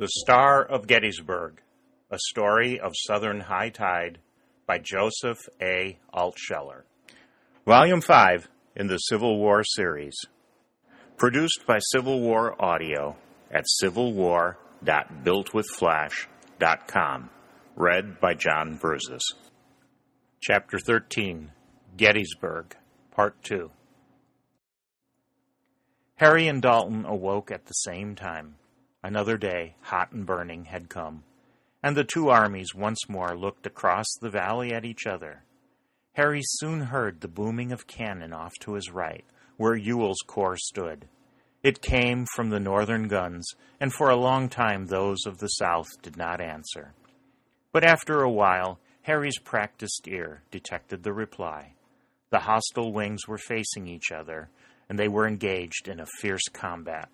The Star of Gettysburg, a story of Southern high tide by Joseph A. Altsheler. Volume 5 in the Civil War series. Produced by Civil War Audio at civilwar.builtwithflash.com. Read by John Burzes. Chapter 13 Gettysburg, Part 2. Harry and Dalton awoke at the same time. Another day, hot and burning, had come, and the two armies once more looked across the valley at each other. Harry soon heard the booming of cannon off to his right, where Ewell's corps stood. It came from the northern guns, and for a long time those of the south did not answer. But after a while, Harry's practiced ear detected the reply. The hostile wings were facing each other, and they were engaged in a fierce combat.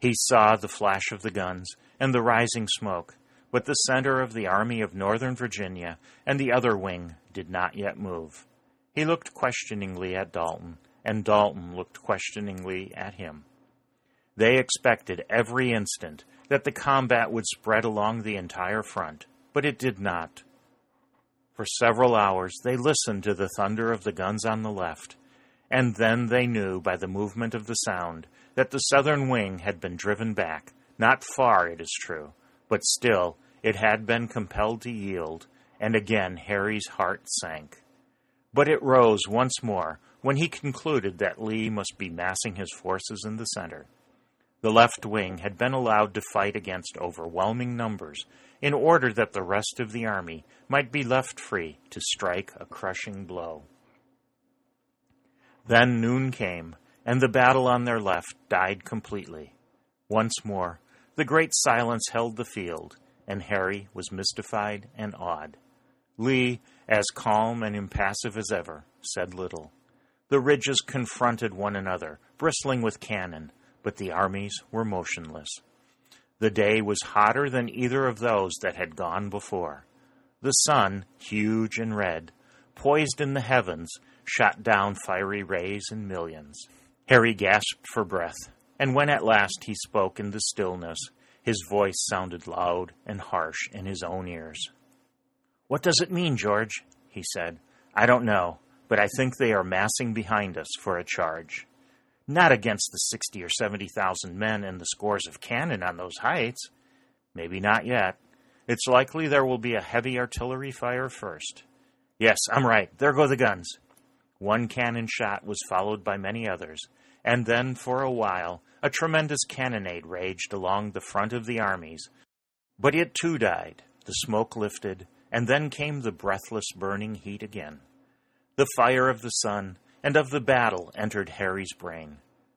He saw the flash of the guns and the rising smoke, but the center of the Army of Northern Virginia and the other wing did not yet move. He looked questioningly at Dalton, and Dalton looked questioningly at him. They expected every instant that the combat would spread along the entire front, but it did not. For several hours they listened to the thunder of the guns on the left, and then they knew by the movement of the sound that the southern wing had been driven back, not far, it is true, but still it had been compelled to yield, and again Harry's heart sank. But it rose once more when he concluded that Lee must be massing his forces in the center. The left wing had been allowed to fight against overwhelming numbers in order that the rest of the army might be left free to strike a crushing blow. Then noon came, and the battle on their left died completely. Once more, the great silence held the field, and Harry was mystified and awed. Lee, as calm and impassive as ever, said little. The ridges confronted one another, bristling with cannon, but the armies were motionless. The day was hotter than either of those that had gone before. The sun, huge and red, poised in the heavens, shot down fiery rays in millions. Harry gasped for breath, and when at last he spoke in the stillness, his voice sounded loud and harsh in his own ears. What does it mean, George? he said. I don't know, but I think they are massing behind us for a charge. Not against the sixty or seventy thousand men and the scores of cannon on those heights. Maybe not yet. It's likely there will be a heavy artillery fire first. Yes, I'm right. There go the guns. One cannon shot was followed by many others, and then for a while a tremendous cannonade raged along the front of the armies. But it too died, the smoke lifted, and then came the breathless burning heat again. The fire of the sun and of the battle entered Harry's brain.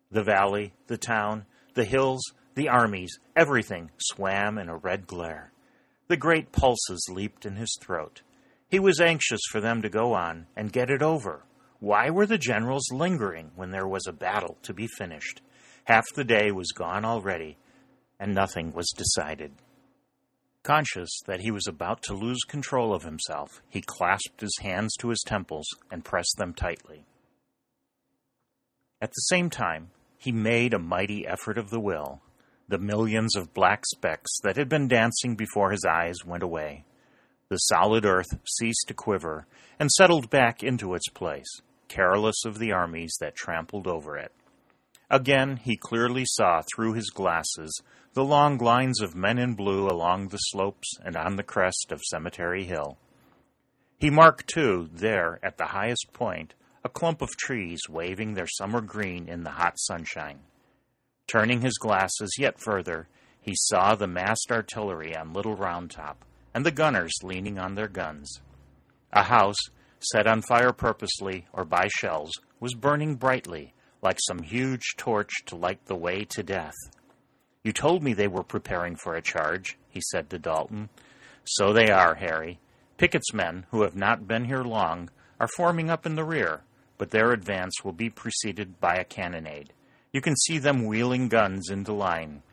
The valley, the town, the hills, the armies, everything swam in a red glare. The great pulses leaped in his throat. He was anxious for them to go on and get it over. Why were the generals lingering when there was a battle to be finished? Half the day was gone already, and nothing was decided. Conscious that he was about to lose control of himself, he clasped his hands to his temples and pressed them tightly. At the same time, he made a mighty effort of the will. The millions of black specks that had been dancing before his eyes went away. The solid earth ceased to quiver and settled back into its place careless of the armies that trampled over it. Again, he clearly saw through his glasses the long lines of men in blue along the slopes and on the crest of Cemetery Hill. He marked, too, there at the highest point, a clump of trees waving their summer green in the hot sunshine. Turning his glasses yet further, he saw the massed artillery on Little Round Top and the gunners leaning on their guns. A house, set on fire purposely or by shells, was burning brightly, like some huge torch to light the way to death. You told me they were preparing for a charge, he said to Dalton. So they are, Harry. Pickett's men, who have not been here long, are forming up in the rear, but their advance will be preceded by a cannonade. You can see them wheeling guns into line.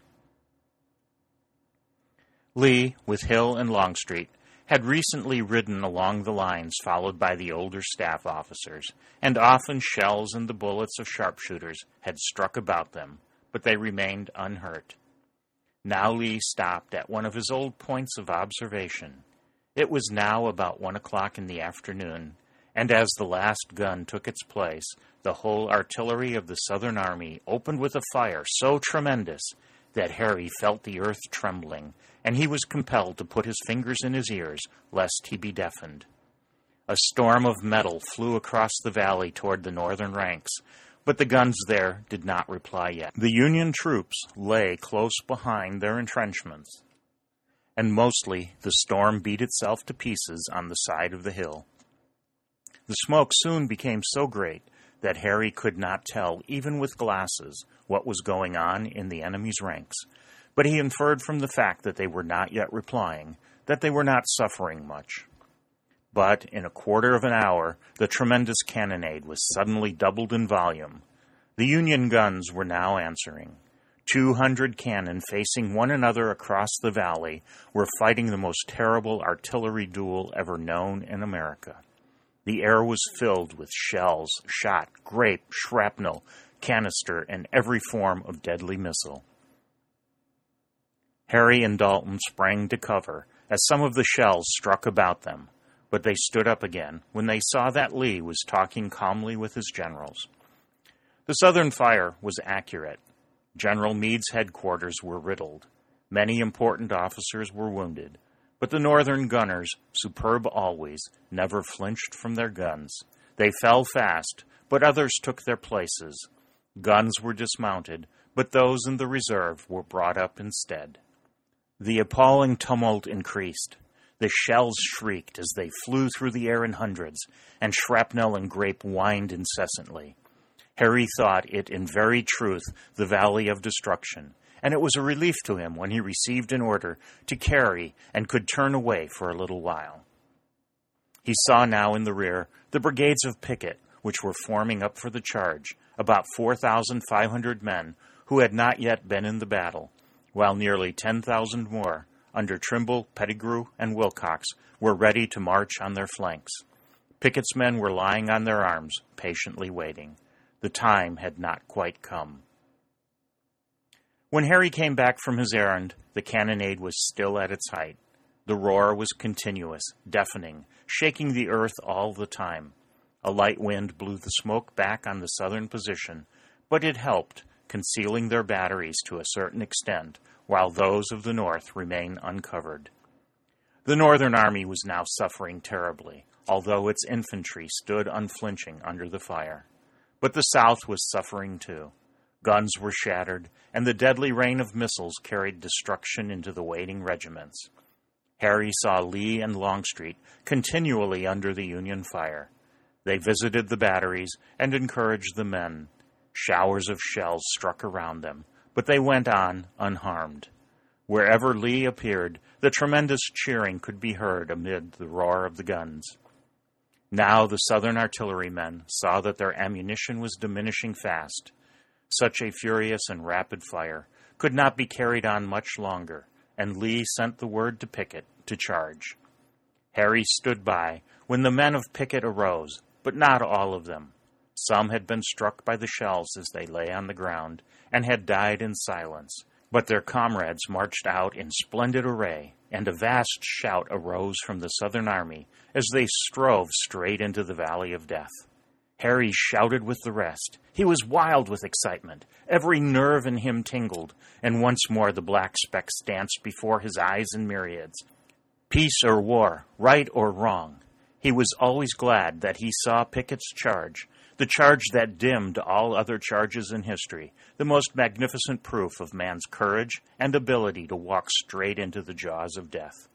Lee, with Hill and Longstreet, had recently ridden along the lines followed by the older staff officers, and often shells and the bullets of sharpshooters had struck about them, but they remained unhurt. Now Lee stopped at one of his old points of observation. It was now about one o'clock in the afternoon, and as the last gun took its place, the whole artillery of the Southern Army opened with a fire so tremendous that Harry felt the earth trembling, and he was compelled to put his fingers in his ears lest he be deafened. A storm of metal flew across the valley toward the northern ranks, but the guns there did not reply yet. The Union troops lay close behind their entrenchments, and mostly the storm beat itself to pieces on the side of the hill. The smoke soon became so great that Harry could not tell, even with glasses, what was going on in the enemy's ranks, but he inferred from the fact that they were not yet replying that they were not suffering much. But in a quarter of an hour, the tremendous cannonade was suddenly doubled in volume. The Union guns were now answering. Two hundred cannon facing one another across the valley were fighting the most terrible artillery duel ever known in America. The air was filled with shells, shot, grape, shrapnel, canister, and every form of deadly missile. Harry and Dalton sprang to cover as some of the shells struck about them, but they stood up again when they saw that Lee was talking calmly with his generals. The Southern fire was accurate. General Meade's headquarters were riddled. Many important officers were wounded. But the Northern gunners, superb always, never flinched from their guns. They fell fast, but others took their places. Guns were dismounted, but those in the reserve were brought up instead. The appalling tumult increased. The shells shrieked as they flew through the air in hundreds, and shrapnel and grape whined incessantly. Harry thought it in very truth the valley of destruction, and it was a relief to him when he received an order to carry and could turn away for a little while. He saw now in the rear the brigades of Pickett, which were forming up for the charge, about 4,500 men who had not yet been in the battle, while nearly 10,000 more, under Trimble, Pettigrew, and Wilcox, were ready to march on their flanks. Pickett's men were lying on their arms, patiently waiting. The time had not quite come. When Harry came back from his errand, the cannonade was still at its height. The roar was continuous, deafening, shaking the earth all the time. A light wind blew the smoke back on the southern position, but it helped, concealing their batteries to a certain extent, while those of the north remained uncovered. The Northern Army was now suffering terribly, although its infantry stood unflinching under the fire. But the South was suffering too. Guns were shattered, and the deadly rain of missiles carried destruction into the waiting regiments. Harry saw Lee and Longstreet continually under the Union fire. They visited the batteries and encouraged the men. Showers of shells struck around them, but they went on unharmed. Wherever Lee appeared, the tremendous cheering could be heard amid the roar of the guns. Now the Southern artillerymen saw that their ammunition was diminishing fast. Such a furious and rapid fire could not be carried on much longer, and Lee sent the word to Pickett to charge. Harry stood by when the men of Pickett arose, but not all of them. Some had been struck by the shells as they lay on the ground and had died in silence, but their comrades marched out in splendid array, and a vast shout arose from the Southern army as they strove straight into the valley of death. Harry shouted with the rest. He was wild with excitement. Every nerve in him tingled, and once more the black specks danced before his eyes in myriads. Peace or war, right or wrong, he was always glad that he saw Pickett's charge, the charge that dimmed all other charges in history, the most magnificent proof of man's courage and ability to walk straight into the jaws of death.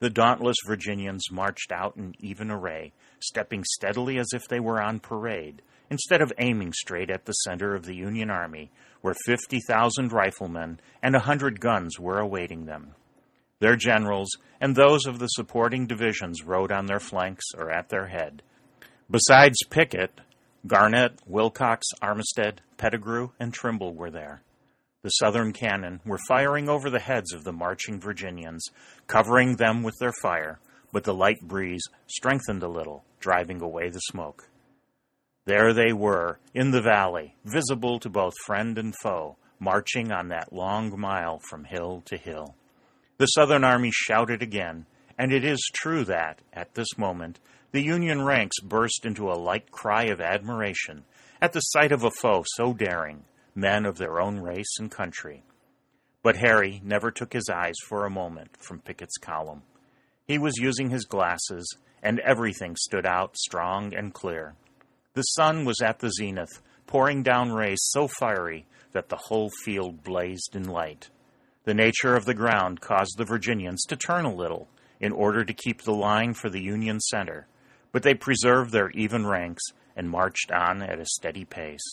The dauntless Virginians marched out in even array, stepping steadily as if they were on parade, instead of aiming straight at the center of the Union Army, where 50,000 riflemen and a 100 guns were awaiting them. Their generals and those of the supporting divisions rode on their flanks or at their head. Besides Pickett, Garnett, Wilcox, Armistead, Pettigrew, and Trimble were there. The Southern cannon were firing over the heads of the marching Virginians, covering them with their fire, but the light breeze strengthened a little, driving away the smoke. There they were, in the valley, visible to both friend and foe, marching on that long mile from hill to hill. The Southern Army shouted again, and it is true that, at this moment, the Union ranks burst into a light cry of admiration at the sight of a foe so daring, men of their own race and country. But Harry never took his eyes for a moment from Pickett's column. He was using his glasses, and everything stood out strong and clear. The sun was at the zenith, pouring down rays so fiery that the whole field blazed in light. The nature of the ground caused the Virginians to turn a little in order to keep the line for the Union center, but they preserved their even ranks and marched on at a steady pace.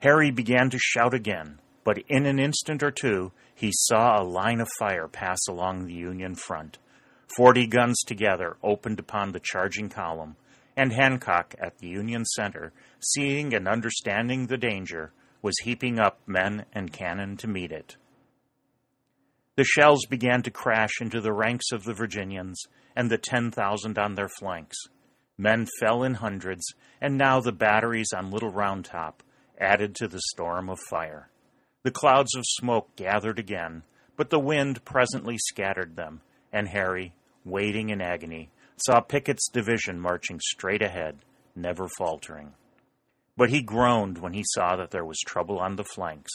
Harry began to shout again, but in an instant or two he saw a line of fire pass along the Union front. Forty guns together opened upon the charging column, and Hancock at the Union center, seeing and understanding the danger, was heaping up men and cannon to meet it. The shells began to crash into the ranks of the Virginians and the 10,000 on their flanks. Men fell in hundreds, and now the batteries on Little Round Top added to the storm of fire. The clouds of smoke gathered again, but the wind presently scattered them, and Harry, waiting in agony, saw Pickett's division marching straight ahead, never faltering. But he groaned when he saw that there was trouble on the flanks.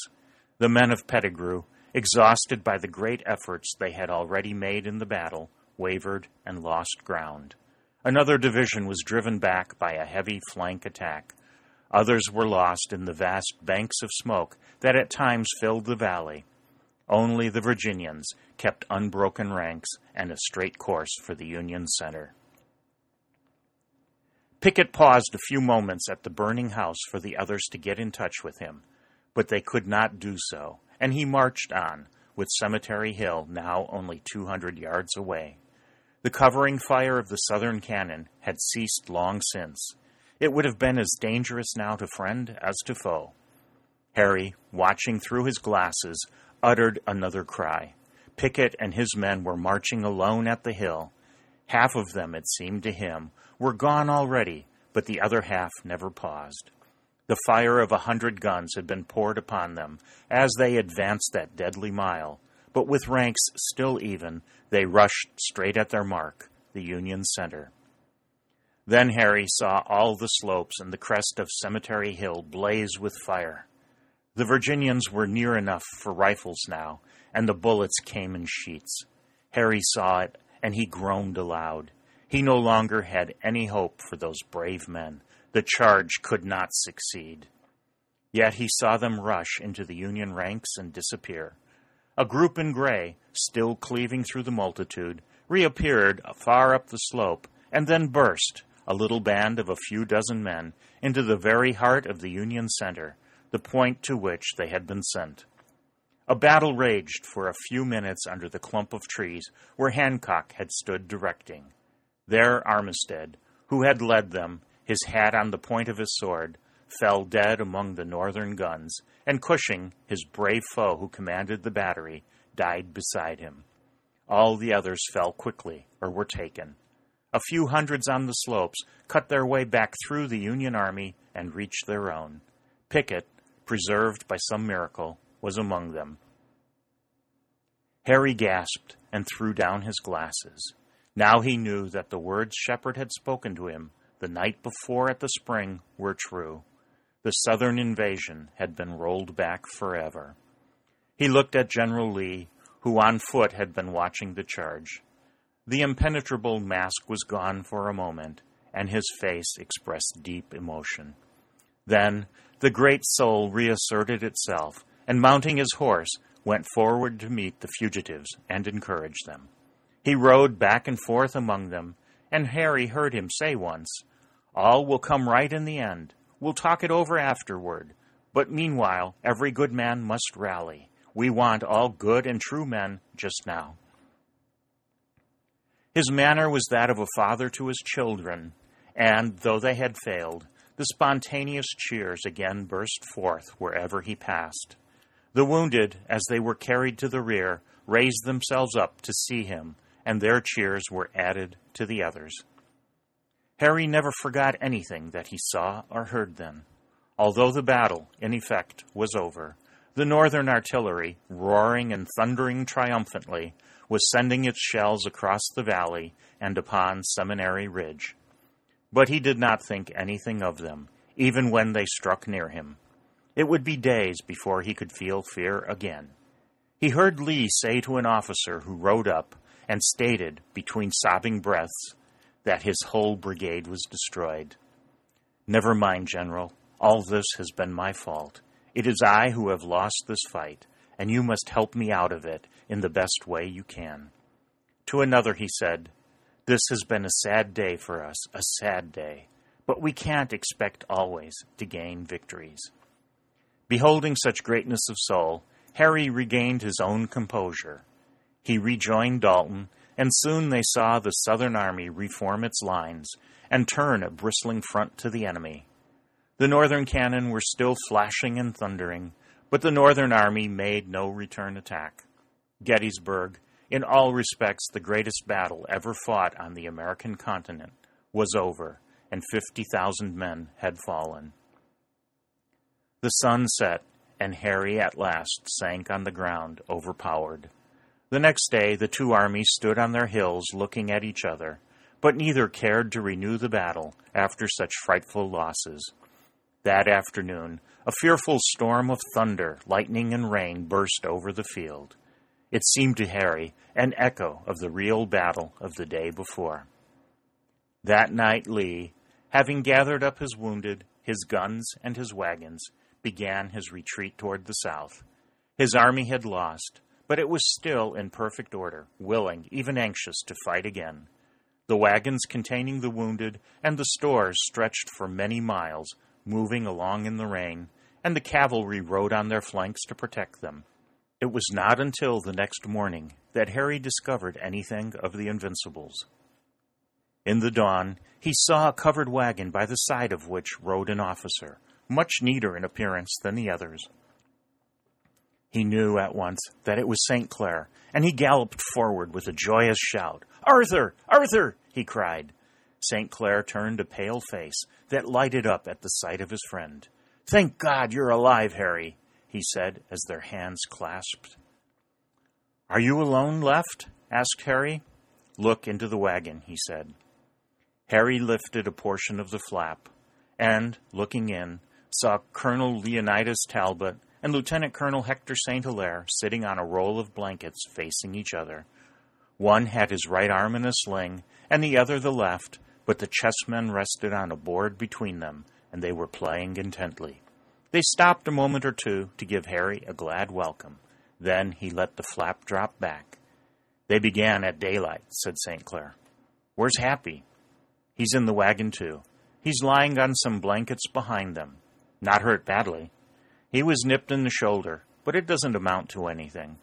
The men of Pettigrew, exhausted by the great efforts they had already made in the battle, wavered and lost ground. Another division was driven back by a heavy flank attack. Others were lost in the vast banks of smoke that at times filled the valley. Only the Virginians kept unbroken ranks and a straight course for the Union center. Pickett paused a few moments at the burning house for the others to get in touch with him, but they could not do so, and he marched on, with Cemetery Hill now only 200 yards away. The covering fire of the Southern cannon had ceased long since. It would have been as dangerous now to friend as to foe. Harry, watching through his glasses, uttered another cry. Pickett and his men were marching alone at the hill. Half of them, it seemed to him, were gone already, but the other half never paused. The fire of a hundred guns had been poured upon them as they advanced that deadly mile, but with ranks still even, they rushed straight at their mark, the Union center. Then Harry saw all the slopes and the crest of Cemetery Hill blaze with fire. The Virginians were near enough for rifles now, and the bullets came in sheets. Harry saw it, and he groaned aloud. He no longer had any hope for those brave men. The charge could not succeed. Yet he saw them rush into the Union ranks and disappear. A group in gray, still cleaving through the multitude, reappeared far up the slope, and then burst, a little band of a few dozen men, into the very heart of the Union center, the point to which they had been sent. A battle raged for a few minutes under the clump of trees where Hancock had stood directing. There Armistead, who had led them, his hat on the point of his sword, fell dead among the northern guns, and Cushing, his brave foe who commanded the battery, died beside him. All the others fell quickly or were taken. A few hundreds on the slopes cut their way back through the Union army and reached their own. Pickett, preserved by some miracle, was among them. Harry gasped and threw down his glasses. Now he knew that the words Shepard had spoken to him the night before at the spring were true. The Southern invasion had been rolled back forever. He looked at General Lee, who on foot had been watching the charge. The impenetrable mask was gone for a moment, and his face expressed deep emotion. Then the great soul reasserted itself, and mounting his horse, went forward to meet the fugitives and encourage them. He rode back and forth among them, and Harry heard him say once, All will come right in the end. We'll talk it over afterward. But meanwhile, every good man must rally. We want all good and true men just now. His manner was that of a father to his children, and, though they had failed, the spontaneous cheers again burst forth wherever he passed. The wounded, as they were carried to the rear, raised themselves up to see him, and their cheers were added to the others. Harry never forgot anything that he saw or heard then. Although the battle, in effect, was over, The Northern artillery, roaring and thundering triumphantly, was sending its shells across the valley and upon Seminary Ridge. But he did not think anything of them, even when they struck near him. It would be days before he could feel fear again. He heard Lee say to an officer who rode up and stated, between sobbing breaths, that his whole brigade was destroyed. Never mind, General. All this has been my fault. It is I who have lost this fight, and you must help me out of it in the best way you can. To another he said, This has been a sad day for us, a sad day, but we can't expect always to gain victories. Beholding such greatness of soul, Harry regained his own composure. He rejoined Dalton, and soon they saw the Southern army reform its lines and turn a bristling front to the enemy. The Northern cannon were still flashing and thundering, but the Northern army made no return attack. Gettysburg, in all respects the greatest battle ever fought on the American continent, was over, and 50,000 men had fallen. The sun set, and Harry at last sank on the ground, overpowered. The next day the two armies stood on their hills looking at each other, but neither cared to renew the battle after such frightful losses. That afternoon, a fearful storm of thunder, lightning, and rain burst over the field. It seemed to Harry an echo of the real battle of the day before. That night, Lee, having gathered up his wounded, his guns, and his wagons, began his retreat toward the south. His army had lost, but it was still in perfect order, willing, even anxious, to fight again. The wagons containing the wounded and the stores stretched for many miles, moving along in the rain, and the cavalry rode on their flanks to protect them. It was not until the next morning that Harry discovered anything of the Invincibles. In the dawn, he saw a covered wagon by the side of which rode an officer, much neater in appearance than the others. He knew at once that it was St. Clair, and he galloped forward with a joyous shout. Arthur! Arthur! he cried. St. Clair turned a pale face that lighted up at the sight of his friend. Thank God you're alive, Harry, he said as their hands clasped. Are you alone left? asked Harry. Look into the wagon, he said. Harry lifted a portion of the flap and, looking in, saw Colonel Leonidas Talbot and Lieutenant Colonel Hector St. Hilaire sitting on a roll of blankets facing each other. One had his right arm in a sling, and the other the left, but the chessmen rested on a board between them, and they were playing intently. They stopped a moment or two to give Harry a glad welcome. Then he let the flap drop back. They began at daylight, said St. Clair. Where's Happy? He's in the wagon, too. He's lying on some blankets behind them. Not hurt badly. He was nipped in the shoulder, but it doesn't amount to anything.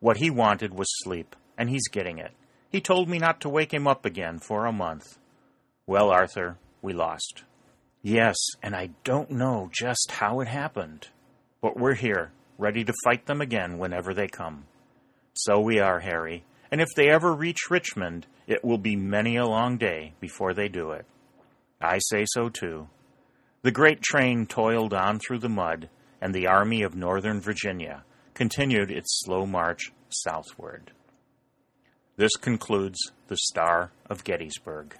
What he wanted was sleep, and he's getting it. He told me not to wake him up again for a month. Well, Arthur, we lost. Yes, and I don't know just how it happened. But we're here, ready to fight them again whenever they come. So we are, Harry, and if they ever reach Richmond, it will be many a long day before they do it. I say so too. The great train toiled on through the mud, and the Army of Northern Virginia continued its slow march southward. This concludes the Star of Gettysburg.